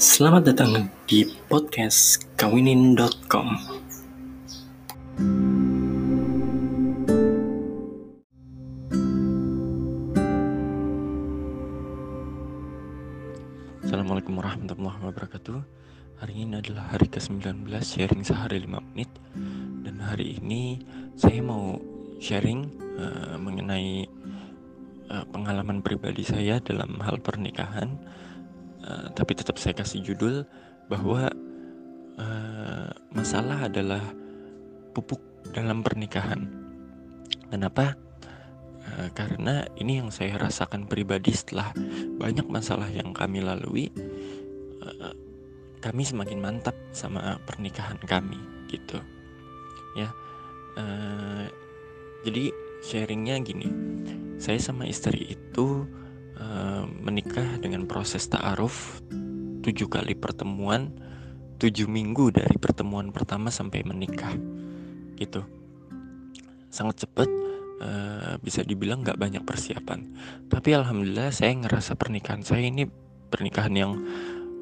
Selamat datang di podcast kawinin.com. Assalamualaikum warahmatullahi wabarakatuh. Hari ini adalah hari ke-19 sharing sehari 5 menit dan hari ini saya mau sharing uh, mengenai uh, pengalaman pribadi saya dalam hal pernikahan uh, tapi tetap saya kasih judul bahwa uh, masalah adalah pupuk dalam pernikahan. Kenapa? Uh, karena ini yang saya rasakan pribadi setelah banyak masalah yang kami lalui. Uh, kami semakin mantap sama pernikahan kami gitu ya uh, jadi sharingnya gini saya sama istri itu uh, menikah dengan proses ta'aruf tujuh kali pertemuan tujuh minggu dari pertemuan pertama sampai menikah gitu sangat cepat uh, bisa dibilang nggak banyak persiapan tapi alhamdulillah saya ngerasa pernikahan saya ini pernikahan yang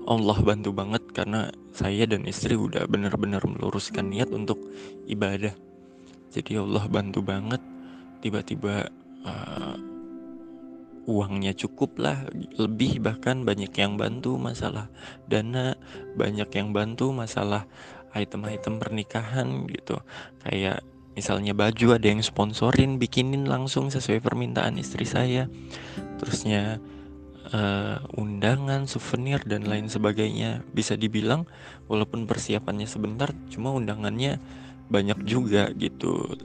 Allah bantu banget karena saya dan istri udah benar-benar meluruskan niat untuk ibadah. Jadi Allah bantu banget. Tiba-tiba uh, uangnya cukup lah, lebih bahkan banyak yang bantu masalah dana, banyak yang bantu masalah item-item pernikahan gitu. Kayak misalnya baju ada yang sponsorin, bikinin langsung sesuai permintaan istri saya. Terusnya uh, undangan, souvenir dan lain sebagainya. Bisa dibilang walaupun persiapannya sebentar, cuma undangannya banyak juga gitu.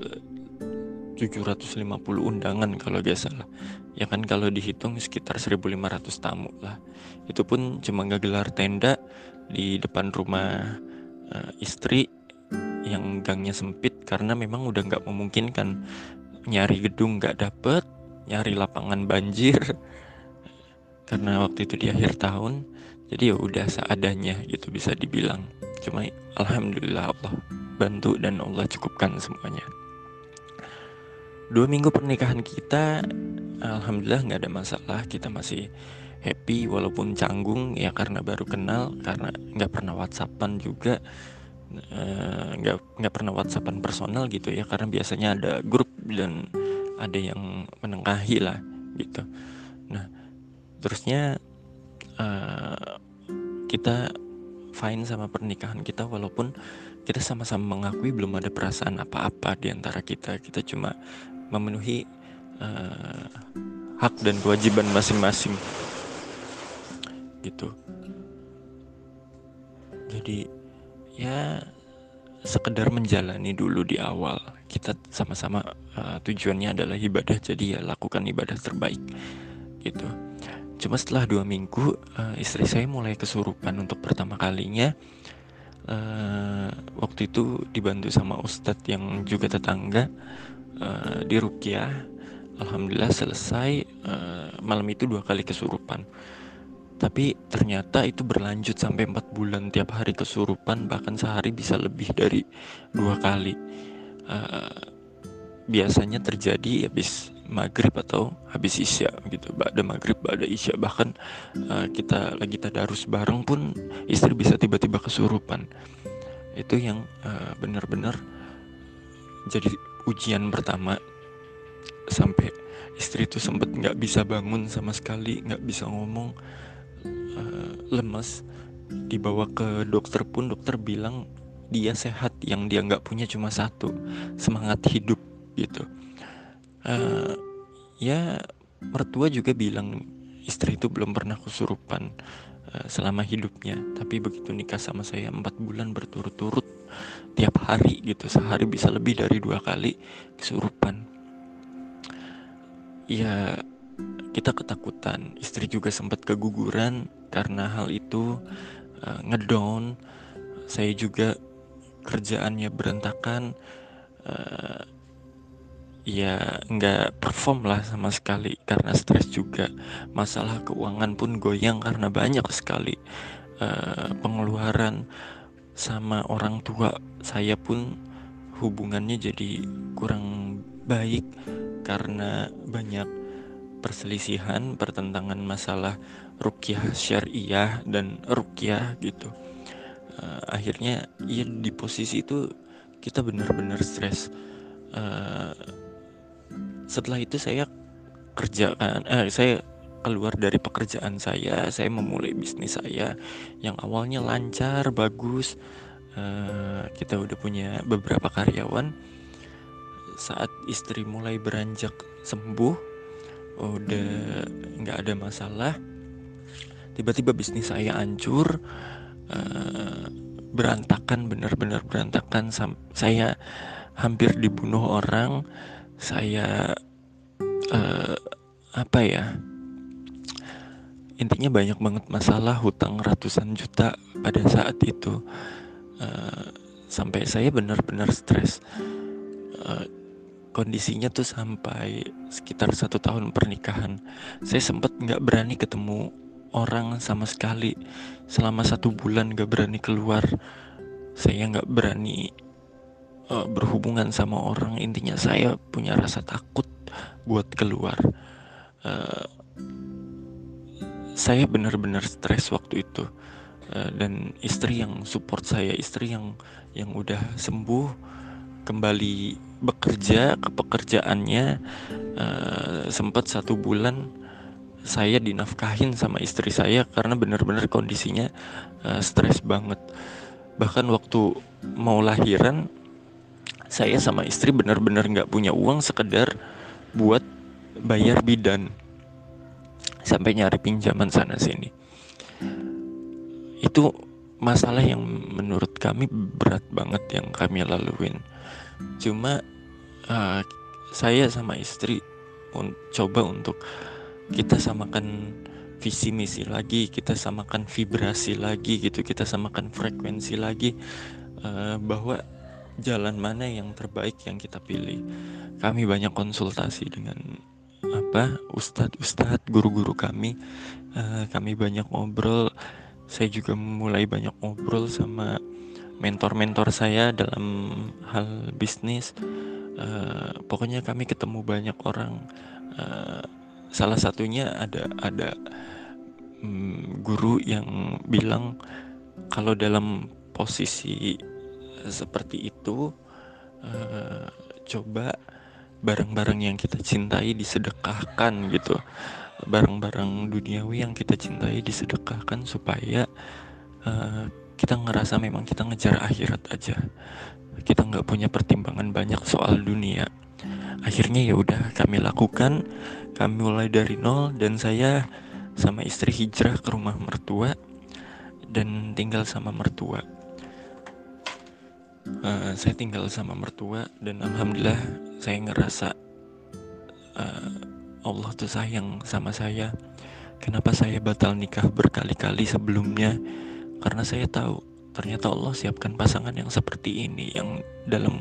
750 undangan kalau gak salah. Ya kan kalau dihitung sekitar 1500 tamu lah. Itu pun cuma gak gelar tenda di depan rumah uh, istri yang gangnya sempit karena memang udah nggak memungkinkan. Nyari gedung nggak dapet nyari lapangan banjir. Karena waktu itu di akhir tahun jadi ya udah seadanya gitu bisa dibilang. Cuma alhamdulillah Allah bantu dan Allah cukupkan semuanya dua minggu pernikahan kita alhamdulillah nggak ada masalah. Kita masih happy walaupun canggung ya karena baru kenal karena nggak pernah whatsappan juga. Eh, nggak uh, nggak pernah whatsappan personal gitu ya karena biasanya ada grup dan ada yang menengahi lah gitu. Nah terusnya uh, kita fine sama pernikahan kita walaupun kita sama-sama mengakui belum ada perasaan apa-apa di antara kita. Kita cuma memenuhi uh, hak dan kewajiban masing-masing. Gitu. Jadi ya sekedar menjalani dulu di awal. Kita sama-sama uh, tujuannya adalah ibadah jadi ya lakukan ibadah terbaik. Gitu. Cuma setelah dua minggu uh, istri saya mulai kesurupan untuk pertama kalinya. Uh, waktu itu dibantu sama ustadz yang juga tetangga uh, di Rukiah. Alhamdulillah selesai uh, malam itu dua kali kesurupan. Tapi ternyata itu berlanjut sampai empat bulan tiap hari kesurupan bahkan sehari bisa lebih dari dua kali. Uh, biasanya terjadi habis maghrib atau habis isya gitu ada maghrib ada isya bahkan uh, kita lagi tadarus bareng pun istri bisa tiba-tiba kesurupan itu yang uh, benar-benar jadi ujian pertama sampai istri itu sempat nggak bisa bangun sama sekali nggak bisa ngomong uh, lemas dibawa ke dokter pun dokter bilang dia sehat yang dia nggak punya cuma satu semangat hidup gitu. Uh, ya mertua juga bilang istri itu belum pernah kesurupan uh, selama hidupnya. Tapi begitu nikah sama saya empat bulan berturut-turut tiap hari gitu sehari bisa lebih dari dua kali kesurupan. Ya kita ketakutan. Istri juga sempat keguguran karena hal itu uh, ngedown. Saya juga kerjaannya berantakan. Uh, ya nggak perform lah sama sekali karena stres juga. Masalah keuangan pun goyang karena banyak sekali uh, pengeluaran sama orang tua saya pun hubungannya jadi kurang baik karena banyak perselisihan pertentangan masalah rukyah syariah dan rukyah gitu. Uh, akhirnya ya di posisi itu kita benar-benar stres. Uh, setelah itu saya kerjakan eh, saya keluar dari pekerjaan saya saya memulai bisnis saya yang awalnya lancar bagus. Uh, kita udah punya beberapa karyawan. Saat istri mulai beranjak sembuh udah nggak ada masalah. Tiba-tiba bisnis saya hancur uh, berantakan benar-benar berantakan. Saya hampir dibunuh orang saya uh, apa ya intinya banyak banget masalah hutang ratusan juta pada saat itu. Uh, sampai saya benar-benar stres. Uh, kondisinya tuh sampai sekitar satu tahun pernikahan. Saya sempat nggak berani ketemu orang sama sekali. Selama satu bulan nggak berani keluar. Saya nggak berani uh, berhubungan sama orang intinya saya punya rasa takut buat keluar. Uh, saya benar-benar stres waktu itu. Uh, dan istri yang support saya istri yang yang udah sembuh kembali bekerja ke pekerjaannya uh, sempat satu bulan saya dinafkahin sama istri saya karena benar-benar kondisinya uh, stres banget. Bahkan waktu mau lahiran saya sama istri benar-benar nggak punya uang sekedar buat bayar bidan. Sampai nyari pinjaman sana sini. Itu masalah yang menurut kami berat banget yang kami laluin. Cuma uh, saya sama istri un coba untuk kita samakan visi misi lagi kita samakan vibrasi lagi gitu kita samakan frekuensi lagi uh, bahwa jalan mana yang terbaik yang kita pilih. Kami banyak konsultasi dengan apa ustadz ustadz guru-guru kami. Uh, kami banyak ngobrol. Saya juga mulai banyak ngobrol sama mentor-mentor saya dalam hal bisnis. Uh, pokoknya kami ketemu banyak orang. Uh, salah satunya ada ada um, guru yang bilang kalau dalam posisi seperti itu uh, coba barang-barang yang kita cintai disedekahkan gitu. Barang-barang duniawi yang kita cintai disedekahkan supaya uh, kita ngerasa memang kita ngejar akhirat aja. Kita nggak punya pertimbangan banyak soal dunia. Akhirnya ya udah kami lakukan. Kami mulai dari nol dan saya sama istri hijrah ke rumah mertua dan tinggal sama mertua uh, saya tinggal sama mertua dan alhamdulillah saya ngerasa uh, Allah tuh sayang sama saya. Kenapa saya batal nikah berkali-kali sebelumnya? Karena saya tahu ternyata Allah siapkan pasangan yang seperti ini yang dalam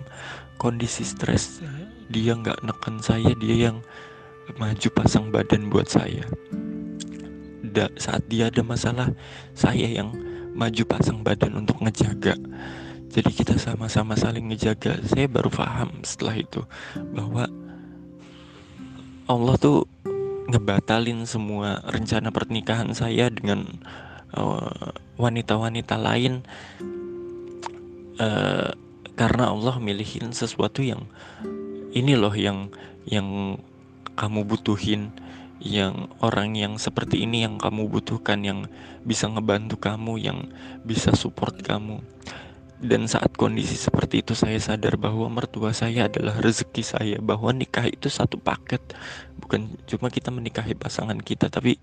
kondisi stres dia nggak neken saya dia yang maju pasang badan buat saya. Da, saat dia ada masalah saya yang maju pasang badan untuk ngejaga jadi kita sama-sama saling ngejaga. Saya baru paham setelah itu bahwa Allah tuh ngebatalin semua rencana pernikahan saya dengan Eh, wanita-wanita uh, lain uh, karena Allah milihin sesuatu yang ini loh yang yang kamu butuhin yang orang yang seperti ini yang kamu butuhkan yang bisa ngebantu kamu yang bisa support kamu dan saat kondisi seperti itu saya sadar bahwa mertua saya adalah rezeki saya bahwa nikah itu satu paket. Bukan cuma kita menikahi pasangan kita tapi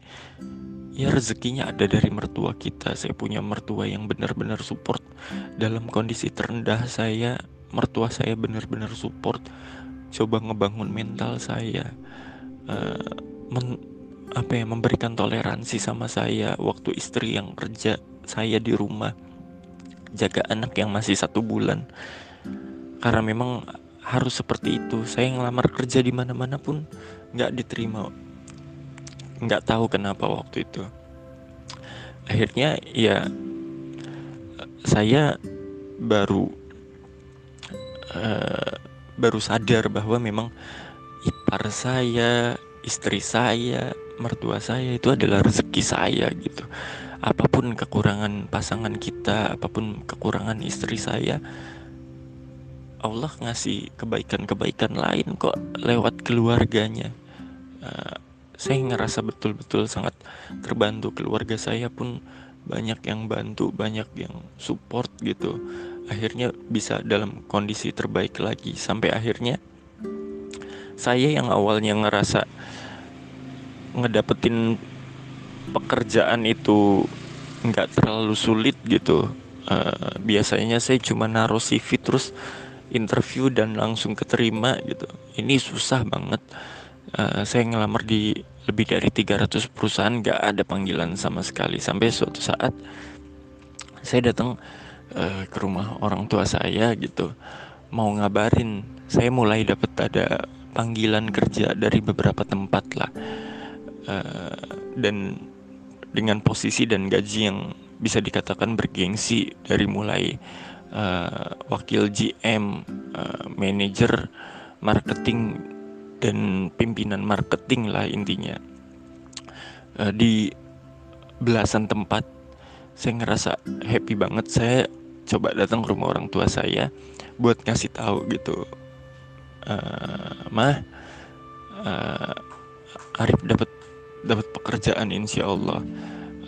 ya rezekinya ada dari mertua kita. Saya punya mertua yang benar-benar support. Dalam kondisi terendah saya mertua saya benar-benar support. Coba ngebangun mental saya uh, men, apa ya memberikan toleransi sama saya. Waktu istri yang kerja saya di rumah jaga anak yang masih satu bulan. Karena memang harus seperti itu. Saya ngelamar kerja di mana-mana pun nggak diterima. Nggak tahu kenapa waktu itu. Akhirnya ya saya baru uh, baru sadar bahwa memang ipar saya istri saya mertua saya itu adalah rezeki saya gitu apa pun kekurangan pasangan kita apa pun kekurangan istri saya Allah ngasih kebaikan-kebaikan lain kok lewat keluarganya. Uh, saya ngerasa betul-betul sangat terbantu. Keluarga saya pun banyak yang bantu banyak yang support gitu. Akhirnya bisa dalam kondisi terbaik lagi. Sampai akhirnya saya yang awalnya ngerasa ngedapetin pekerjaan itu nggak terlalu sulit gitu. Uh, biasanya saya cuma naruh CV terus interview dan langsung keterima gitu. Ini susah banget. Uh, saya ngelamar di lebih dari 300 perusahaan nggak ada panggilan sama sekali. Sampai suatu saat saya datang uh, ke rumah orang tua saya gitu mau ngabarin. Saya mulai dapat ada panggilan kerja dari beberapa tempat lah. Uh, dan dengan posisi dan gaji yang bisa dikatakan bergengsi dari mulai uh, wakil GM, uh, manajer marketing dan pimpinan marketing lah intinya. Uh, di belasan tempat saya ngerasa happy banget. Saya coba datang ke rumah orang tua saya buat ngasih tahu gitu uh, mah uh, Arif dapat dapat pekerjaan insya Allah.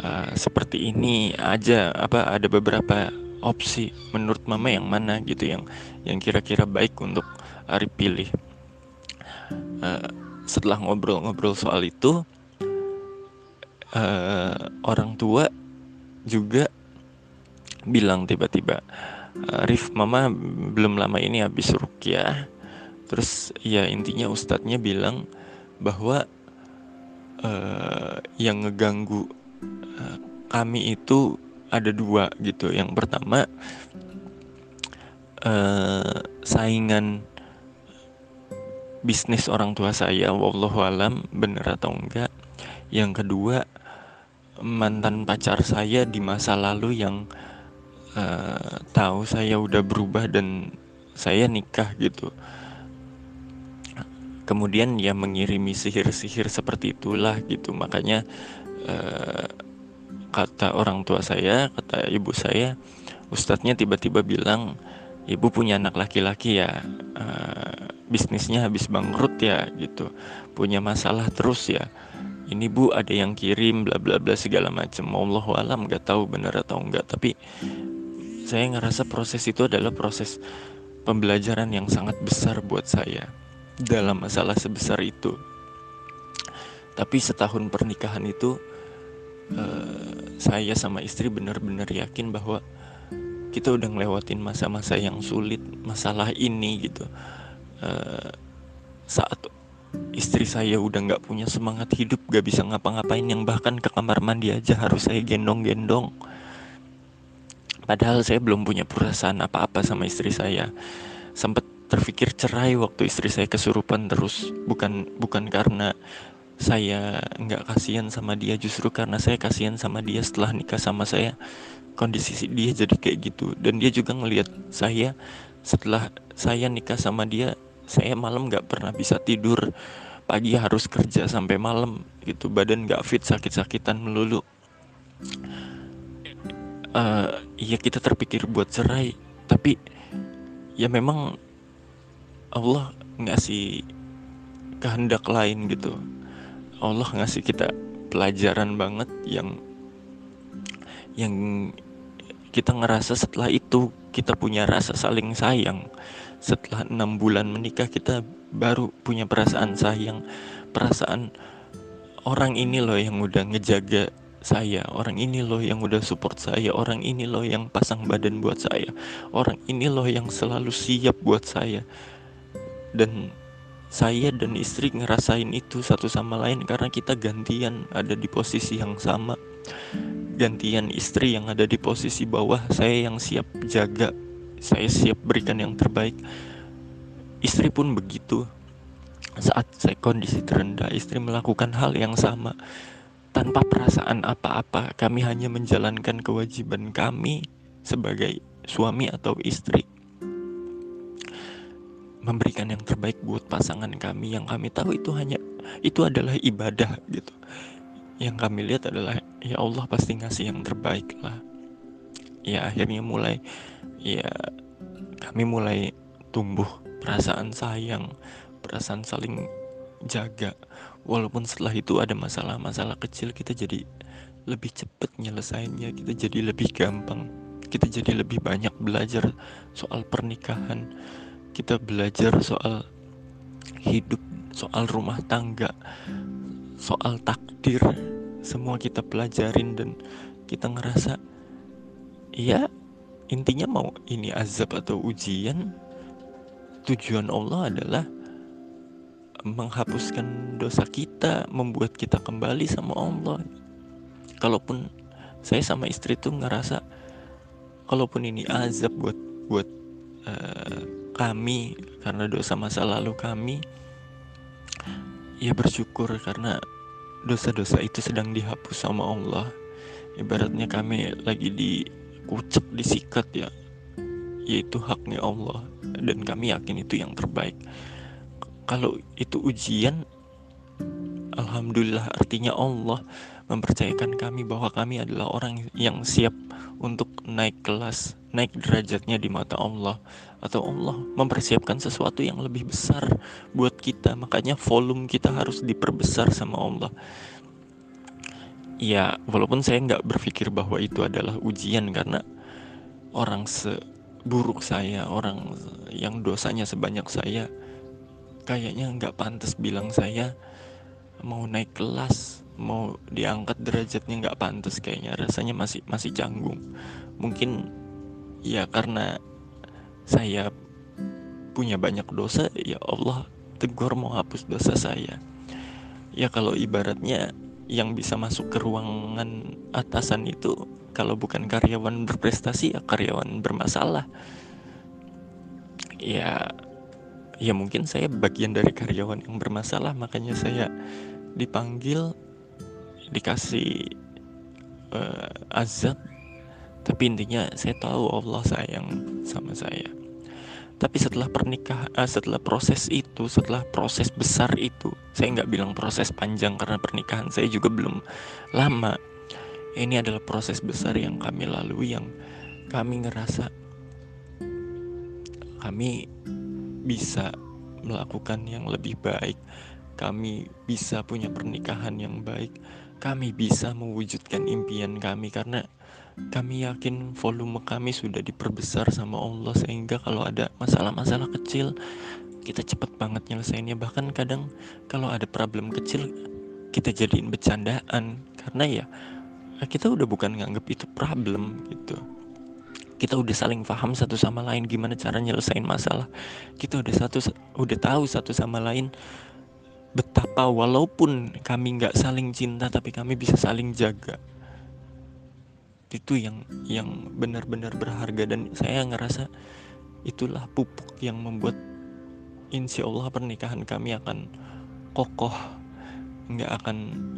Uh, seperti ini aja apa ada beberapa opsi menurut mama yang mana gitu yang yang kira-kira baik untuk Arif pilih. Uh, setelah ngobrol-ngobrol soal itu uh, orang tua juga bilang tiba-tiba Arif mama belum lama ini habis rukyah. Terus ya intinya ustadznya bilang bahwa uh, yang ngeganggu uh, kami itu ada dua gitu. Yang pertama uh, saingan bisnis orang tua saya wallahu alam bener atau enggak. Yang kedua mantan pacar saya di masa lalu yang uh, tahu saya udah berubah dan saya nikah gitu kemudian ya mengirimi sihir-sihir seperti itulah gitu. Makanya uh, kata orang tua saya kata ibu saya ustadznya tiba-tiba bilang ibu punya anak laki-laki ya uh, bisnisnya habis bangkrut ya gitu. Punya masalah terus ya. Ini bu ada yang kirim bla bla bla segala macam. Allah alam nggak tahu benar atau enggak tapi saya ngerasa proses itu adalah proses pembelajaran yang sangat besar buat saya dalam masalah sebesar itu. Tapi setahun pernikahan itu uh, saya sama istri benar-benar yakin bahwa kita udah ngelewatin masa-masa yang sulit, masalah ini gitu. Uh, saat istri saya udah nggak punya semangat hidup, gak bisa ngapa-ngapain, yang bahkan ke kamar mandi aja harus saya gendong-gendong. Padahal saya belum punya perasaan apa-apa sama istri saya. Sempet terpikir cerai waktu istri saya kesurupan terus. Bukan bukan karena saya nggak kasihan sama dia justru karena saya kasihan sama dia setelah nikah sama saya. Kondisi dia jadi kayak gitu. Dan dia juga ngelihat saya setelah saya nikah sama dia saya malam nggak pernah bisa tidur. Pagi harus kerja sampai malam gitu. Badan nggak fit sakit-sakitan melulu. Uh, kita terpikir buat cerai. Tapi ya memang Allah ngasih kehendak lain gitu. Allah ngasih kita pelajaran banget yang yang kita ngerasa setelah itu kita punya rasa saling sayang. Setelah enam bulan menikah kita baru punya perasaan sayang. Perasaan orang ini loh yang udah ngejaga saya. Orang ini loh yang udah support saya. Orang ini loh yang pasang badan buat saya. Orang ini loh yang selalu siap buat saya dan saya dan istri ngerasain itu satu sama lain karena kita gantian ada di posisi yang sama. Gantian istri yang ada di posisi bawah saya yang siap jaga saya siap berikan yang terbaik. Istri pun begitu. Saat saya kondisi terendah istri melakukan hal yang sama. Tanpa perasaan apa-apa kami hanya menjalankan kewajiban kami sebagai suami atau istri memberikan yang terbaik buat pasangan kami. Yang kami tahu itu hanya itu adalah ibadah gitu. Yang kami lihat adalah ya Allah pasti ngasih yang terbaik lah. Ya akhirnya mulai ya kami mulai tumbuh perasaan sayang perasaan saling jaga. Walaupun setelah itu ada masalah-masalah kecil kita jadi lebih cepat nyelesainnya kita jadi lebih gampang kita jadi lebih banyak belajar soal pernikahan kita belajar soal hidup, soal rumah tangga, soal takdir, semua kita pelajarin dan kita ngerasa ya intinya mau ini azab atau ujian tujuan Allah adalah menghapuskan dosa kita, membuat kita kembali sama Allah. Kalaupun saya sama istri tuh ngerasa kalaupun ini azab buat buat uh, kami karena dosa masa lalu kami ya bersyukur karena dosa-dosa itu sedang dihapus sama Allah. Ibaratnya kami lagi dikucek disikat ya yaitu haknya Allah. Dan kami yakin itu yang terbaik. Kalau itu ujian Alhamdulillah artinya Allah mempercayakan kami bahwa kami adalah orang yang siap untuk naik kelas, naik derajatnya di mata Allah atau Allah mempersiapkan sesuatu yang lebih besar buat kita. Makanya volume kita harus diperbesar sama Allah. Ya, walaupun saya nggak berpikir bahwa itu adalah ujian karena orang seburuk saya, orang yang dosanya sebanyak saya, kayaknya nggak pantas bilang saya mau naik kelas mau diangkat derajatnya nggak pantas kayaknya rasanya masih masih canggung mungkin ya karena saya punya banyak dosa ya Allah tegur mau hapus dosa saya. Ya kalau ibaratnya yang bisa masuk ke ruangan atasan itu kalau bukan karyawan berprestasi ya karyawan bermasalah. Ya ya mungkin saya bagian dari karyawan yang bermasalah makanya saya dipanggil dikasih uh, azab tapi intinya saya tahu Allah sayang sama saya. Tapi setelah pernikahan uh, setelah proses itu setelah proses besar itu saya nggak bilang proses panjang karena pernikahan saya juga belum lama. Ini adalah proses besar yang kami lalui yang kami ngerasa kami bisa melakukan yang lebih baik. Kami bisa punya pernikahan yang baik. Kami bisa mewujudkan impian kami karena kami yakin volume kami sudah diperbesar sama Allah sehingga kalau ada masalah-masalah kecil kita cepet banget nyelesainnya. Bahkan kadang kalau ada problem kecil kita jadiin bercandaan. Karena ya kita udah bukan nganggep itu problem gitu. Kita udah saling paham satu sama lain gimana cara nyelesain masalah. Kita udah satu udah tahu satu sama lain betapa walaupun kami nggak saling cinta tapi kami bisa saling jaga itu yang yang benar-benar berharga dan saya ngerasa itulah pupuk yang membuat insya Allah pernikahan kami akan kokoh nggak akan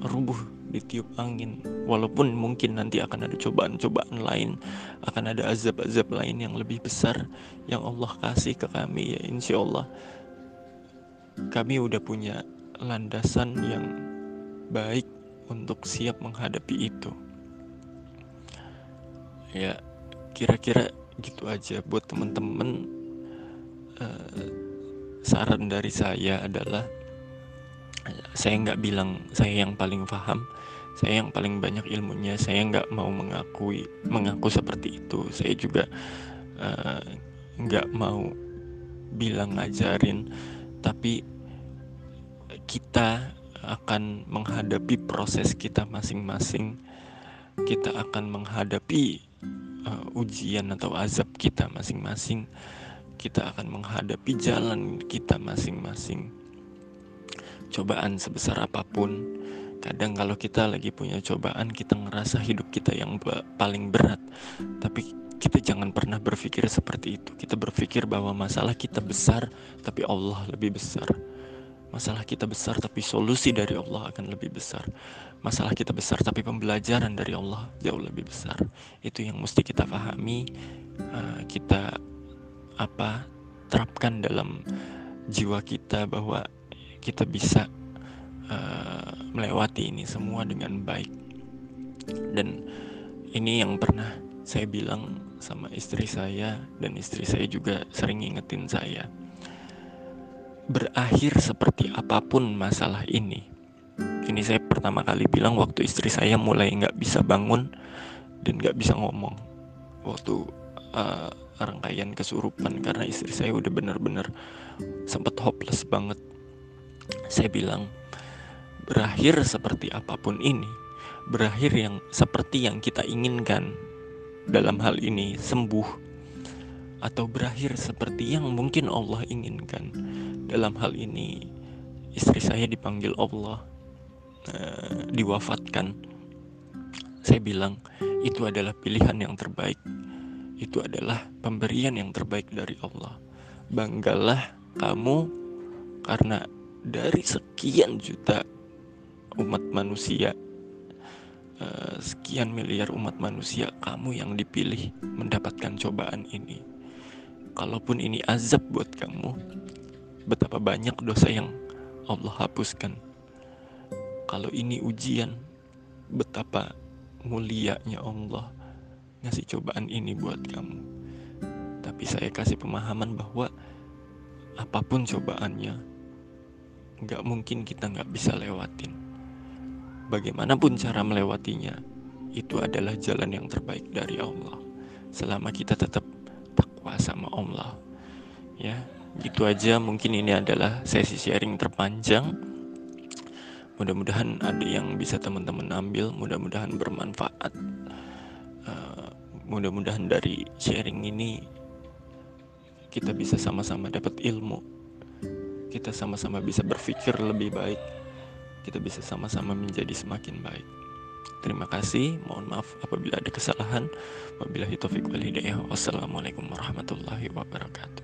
rubuh ditiup angin walaupun mungkin nanti akan ada cobaan-cobaan lain akan ada azab-azab lain yang lebih besar yang Allah kasih ke kami ya insya Allah kami udah punya landasan yang baik untuk siap menghadapi itu. Ya, kira-kira gitu aja buat temen-temen. Uh, saran dari saya adalah saya nggak bilang saya yang paling paham, saya yang paling banyak ilmunya. Saya nggak mau mengakui mengaku seperti itu. Saya juga eh, nggak uh, mau bilang ngajarin, tapi kita akan menghadapi proses kita masing-masing. Kita akan menghadapi uh, ujian atau azab kita masing-masing. Kita akan menghadapi jalan kita masing-masing. Cobaan sebesar apa pun, kadang kalau kita lagi punya cobaan, kita ngerasa hidup kita yang paling berat. Tapi kita jangan pernah berpikir seperti itu. Kita berpikir bahwa masalah kita besar, tapi Allah lebih besar Masalah kita besar tapi solusi dari Allah akan lebih besar. Masalah kita besar tapi pembelajaran dari Allah jauh lebih besar. Itu yang mesti kita pahami. Uh, kita apa terapkan dalam jiwa kita bahwa kita bisa uh, melewati ini semua dengan baik dan ini yang pernah saya bilang sama istri saya dan istri saya juga sering ngingetin saya berakhir seperti apa pun masalah ini. Ini saya pertama kali bilang waktu istri saya mulai nggak bisa bangun dan nggak bisa ngomong. Waktu uh, rangkaian kesurupan karena istri saya udah bener-bener sempat hopeless banget. Saya bilang berakhir seperti apa pun ini berakhir yang seperti yang kita inginkan dalam hal ini sembuh atau berakhir seperti yang mungkin Allah inginkan. Dalam hal ini istri saya dipanggil Allah uh, diwafatkan. Saya bilang itu adalah pilihan yang terbaik. Itu adalah pemberian yang terbaik dari Allah. Banggalah kamu karena dari sekian juta umat manusia uh, sekian miliar umat manusia kamu yang dipilih mendapatkan cobaan ini kalaupun ini azab buat kamu betapa banyak dosa yang Allah hapuskan kalau ini ujian betapa mulianya Allah ngasih cobaan ini buat kamu. Tapi saya kasih pemahaman bahwa apa pun cobaannya, nggak mungkin kita nggak bisa lewatin. Bagaimanapun cara melewatinya, itu adalah jalan yang terbaik dari Allah. Selama kita tetap takwa sama Allah. Ya, gitu aja. Mungkin ini adalah sesi sharing terpanjang. Mudah-mudahan ada yang bisa teman-teman ambil mudah-mudahan bermanfaat. Uh, mudah-mudahan dari sharing ini kita bisa sama-sama dapat ilmu. Kita sama-sama bisa berpikir lebih baik. Kita bisa sama-sama menjadi semakin baik terima kasih. Mohon maaf apabila ada kesalahan. Wabillahi taufiq wal hidayah. Wassalamualaikum warahmatullahi wabarakatuh